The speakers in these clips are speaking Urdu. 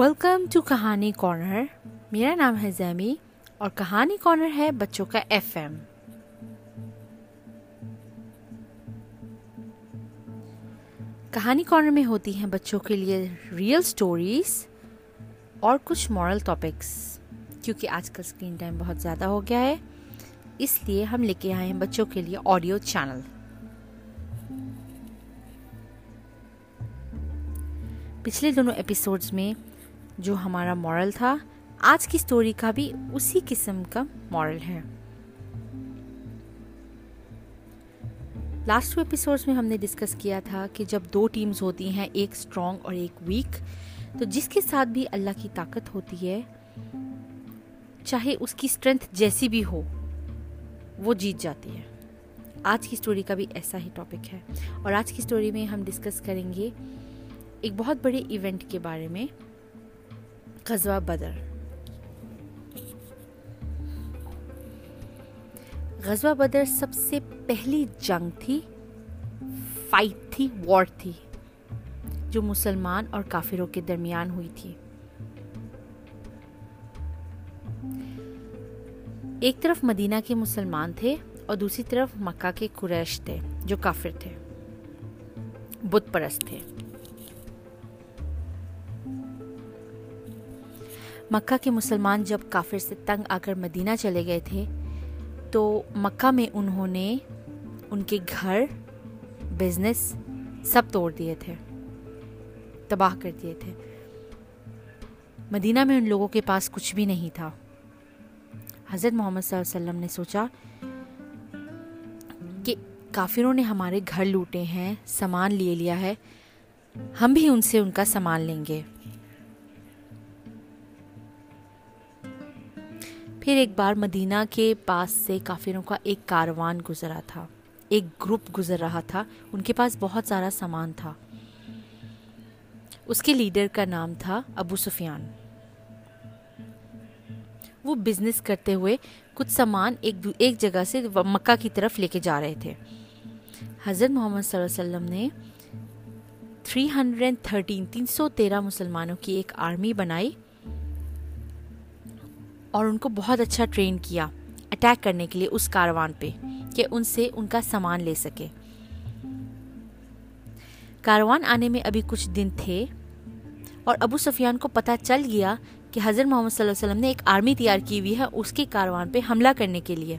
ویلکم ٹو کہانی کارنر میرا نام ہے زیمی اور کہانی کارنر ہے بچوں کا ایف ایم۔ کہانی کارنر میں ہوتی ہیں بچوں کے لیے ریئل سٹوریز اور کچھ مورل ٹاپکس کیونکہ آج کل اسکرین ٹائم بہت زیادہ ہو گیا ہے، اس لیے ہم لے کے آئے ہیں بچوں کے لیے آڈیو چینل پچھلے دونوں ایپیسوڈز میں جو ہمارا مورل تھا، آج کی سٹوری کا بھی اسی قسم کا مورل ہے۔ لاسٹ ایپیسوڈس میں ہم نے ڈسکس کیا تھا کہ جب دو ٹیمز ہوتی ہیں، ایک اسٹرانگ اور ایک ویک تو جس کے ساتھ بھی اللہ کی طاقت ہوتی ہے، چاہے اس کی اسٹرینتھ جیسی بھی ہو، وہ جیت جاتی ہے۔ آج کی سٹوری کا بھی ایسا ہی ٹاپک ہے۔ اور آج کی سٹوری میں ہم ڈسکس کریں گے ایک بہت بڑے ایونٹ کے بارے میں۔ غزوہ بدر۔ غزوہ بدر سب سے پہلی جنگ تھی فائٹ تھی وار تھی، جو مسلمان اور کافروں کے درمیان ہوئی تھی۔ ایک طرف مدینہ کے مسلمان تھے اور دوسری طرف مکہ کے قریش تھے جو کافر تھے، بت پرست تھے۔ مکہ کے مسلمان جب کافر سے تنگ آ کر مدینہ چلے گئے تھے، تو مکہ میں انہوں نے ان کے گھر بزنس سب توڑ دیے تھے، تباہ کر دیے تھے۔ مدینہ میں ان لوگوں کے پاس کچھ بھی نہیں تھا۔ حضرت محمد صلی اللہ علیہ وسلم نے سوچا کہ کافروں نے ہمارے گھر لوٹے ہیں، سامان لے لیا ہے، ہم بھی ان سے ان کا سامان لیں گے۔ پھر ایک بار مدینہ کے پاس سے کافروں کا ایک کاروان گزرا تھا۔ ایک گروپ گزر رہا تھا۔ ان کے پاس بہت سارا سامان تھا۔ اس کے لیڈر کا نام تھا ابو سفیان۔ وہ بزنس کرتے ہوئے کچھ سامان ایک ایک جگہ سے مکہ کی طرف لے کے جا رہے تھے۔ حضرت محمد صلی اللہ علیہ وسلم نے 313 تین سو تیرہ مسلمانوں کی ایک آرمی بنائی۔ اور ان کو بہت اچھا ٹرین کیا اٹیک کرنے کے لیے اس کاروان پہ کہ ان سے ان کا سامان لے سکے۔ کاروان آنے میں ابھی کچھ دن تھے اور ابو سفیان کو پتہ چل گیا کہ حضرت محمد صلی اللہ علیہ وسلم نے ایک آرمی تیار کی ہوئی ہے اس کے کاروان پہ حملہ کرنے کے لیے۔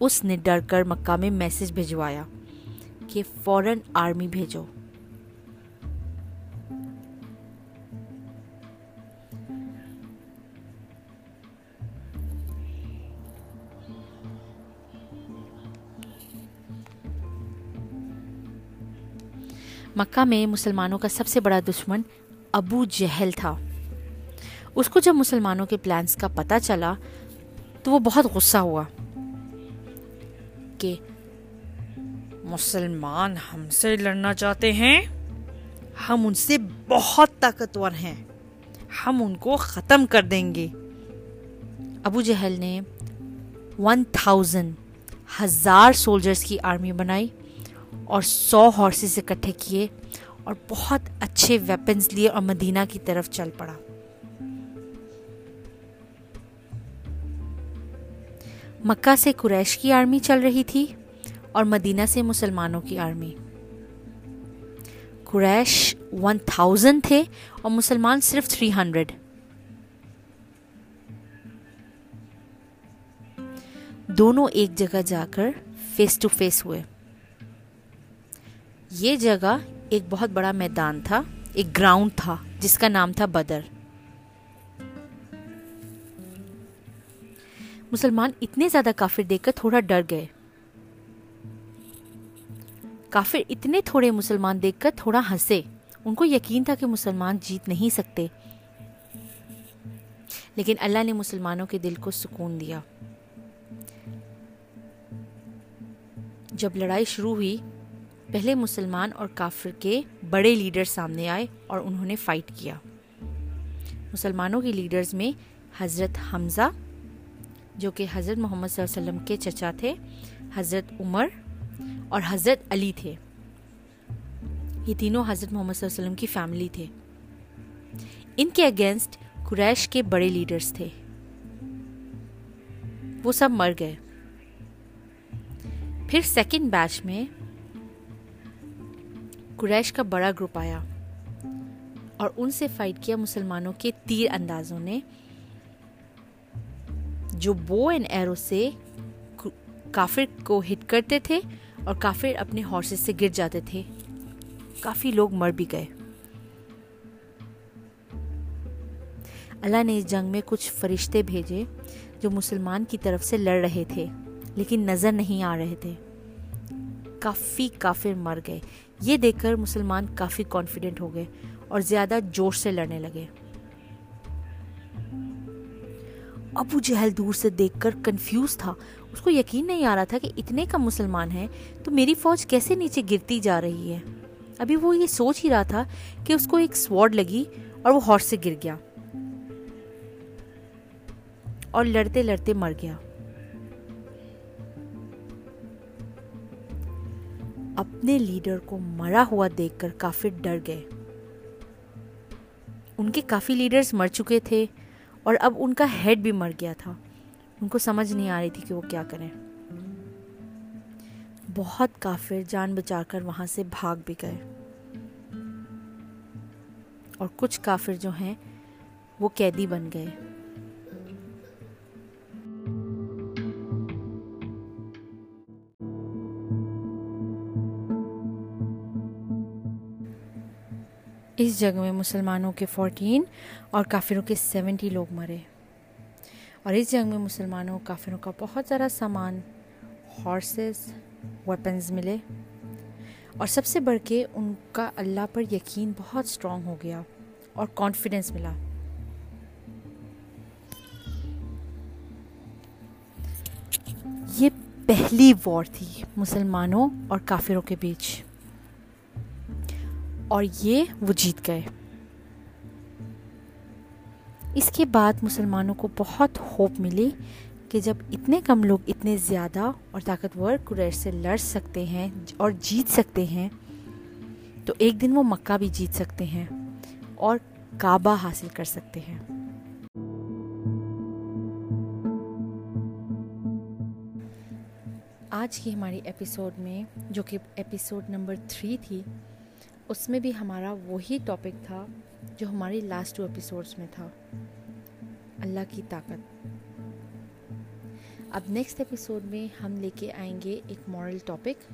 اس نے ڈر کر مکہ میں میسج بھیجوایا کہ فوراً آرمی بھیجو۔ مکہ میں مسلمانوں کا سب سے بڑا دشمن ابو جہل تھا۔ اس کو جب مسلمانوں کے پلانس کا پتہ چلا تو وہ بہت غصہ ہوا کہ مسلمان ہم سے لڑنا چاہتے ہیں؟ ہم ان سے بہت طاقتور ہیں۔ ہم ان کو ختم کر دیں گے۔ ابو جہل نے ون تھاؤزن ہزار سولجرز کی آرمی بنائی۔ اور سو ہارسز اکٹھے کیے اور بہت اچھے ویپنز لیے اور مدینہ کی طرف چل پڑا۔ مکہ سے قریش کی آرمی چل رہی تھی اور مدینہ سے مسلمانوں کی آرمی قریش ون تھاؤزینڈ تھے اور مسلمان صرف تھری ہنڈریڈ دونوں ایک جگہ جا کر فیس ٹو فیس ہوئے۔ یہ جگہ ایک بہت بڑا میدان تھا، ایک گراؤنڈ تھا، جس کا نام تھا بدر۔ مسلمان اتنے زیادہ کافر دیکھ کر تھوڑا ڈر گئے۔ کافر اتنے تھوڑے مسلمان دیکھ کر تھوڑا ہنسے۔ ان کو یقین تھا کہ مسلمان جیت نہیں سکتے۔ لیکن اللہ نے مسلمانوں کے دل کو سکون دیا۔ جب لڑائی شروع ہوئی پہلے مسلمان اور کافر کے بڑے لیڈر سامنے آئے اور انہوں نے فائٹ کیا۔ مسلمانوں کے لیڈرز میں حضرت حمزہ، جو کہ حضرت محمد صلی اللہ علیہ وسلم کے چچا تھے، حضرت عمر اور حضرت علی تھے۔ یہ تینوں حضرت محمد صلی اللہ علیہ وسلم کی فیملی تھے۔ ان کے اگینسٹ قریش کے بڑے لیڈرز تھے۔ وہ سب مر گئے۔ پھر سیکنڈ بیچ میں قریش کا بڑا گروپ آیا اور ان سے فائٹ کیا مسلمانوں کے تیر اندازوں نے، جو بو اینڈ ایرو سے کافر کو ہٹ کرتے تھے اور کافر اپنے ہارسز سے گر جاتے تھے۔ کافی لوگ مر بھی گئے۔ اللہ نے اس جنگ میں کچھ فرشتے بھیجے جو مسلمان کی طرف سے لڑ رہے تھے، لیکن نظر نہیں آ رہے تھے۔ کافی کافر مر گئے۔ یہ دیکھ کر مسلمان کافی کانفیڈنٹ ہو گئے اور زیادہ جوش سے لڑنے لگے۔ ابو جہل دور سے دیکھ کر کنفیوز تھا۔ اس کو یقین نہیں آ رہا تھا کہ اتنے کم مسلمان ہیں تو میری فوج کیسے نیچے گرتی جا رہی ہے۔ ابھی وہ یہ سوچ ہی رہا تھا کہ اس کو ایک سوارڈ لگی اور وہ ہارس سے گر گیا اور لڑتے لڑتے مر گیا۔ اپنے لیڈر کو مرا ہوا دیکھ کر کافی ڈر گئے۔ ان کے کافی لیڈرز مر چکے تھے اور اب ان کا ہیڈ بھی مر گیا تھا۔ ان کو سمجھ نہیں آ رہی تھی کہ وہ کیا کریں۔ بہت کافر جان بچا کر وہاں سے بھاگ بھی گئے۔ اور کچھ کافر جو ہیں وہ قیدی بن گئے۔ اس جگہ میں مسلمانوں کے فورٹین اور کافروں کے سیونٹی لوگ مرے۔ اور اس جنگ میں مسلمانوں کافروں کا بہت سارا سامان ہارسز ویپنز ملے۔ اور سب سے بڑھ کے ان کا اللہ پر یقین بہت اسٹرانگ ہو گیا اور کانفیڈنس ملا۔ یہ پہلی وار تھی مسلمانوں اور کافروں کے بیچ۔ اور یہ وہ جیت گئے۔ اس کے بعد مسلمانوں کو بہت ہوپ ملی کہ جب اتنے کم لوگ اتنے زیادہ اور طاقتور قریش سے لڑ سکتے ہیں اور جیت سکتے ہیں، تو ایک دن وہ مکہ بھی جیت سکتے ہیں اور کعبہ حاصل کر سکتے ہیں۔ آج کی ہماری ایپیسوڈ میں، جو کہ ایپیسوڈ نمبر تھری تھی اس میں بھی ہمارا وہی ٹاپک تھا جو ہماری لاسٹ ٹو ایپیسوڈس میں تھا۔ اللہ کی طاقت۔ اب نیکسٹ ایپیسوڈ میں ہم لے کے آئیں گے ایک مورل ٹاپک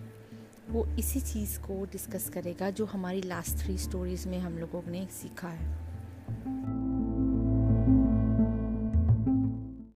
وہ اسی چیز کو ڈسکس کرے گا جو ہماری لاسٹ تھری اسٹوریز میں ہم لوگوں نے سیکھا ہے۔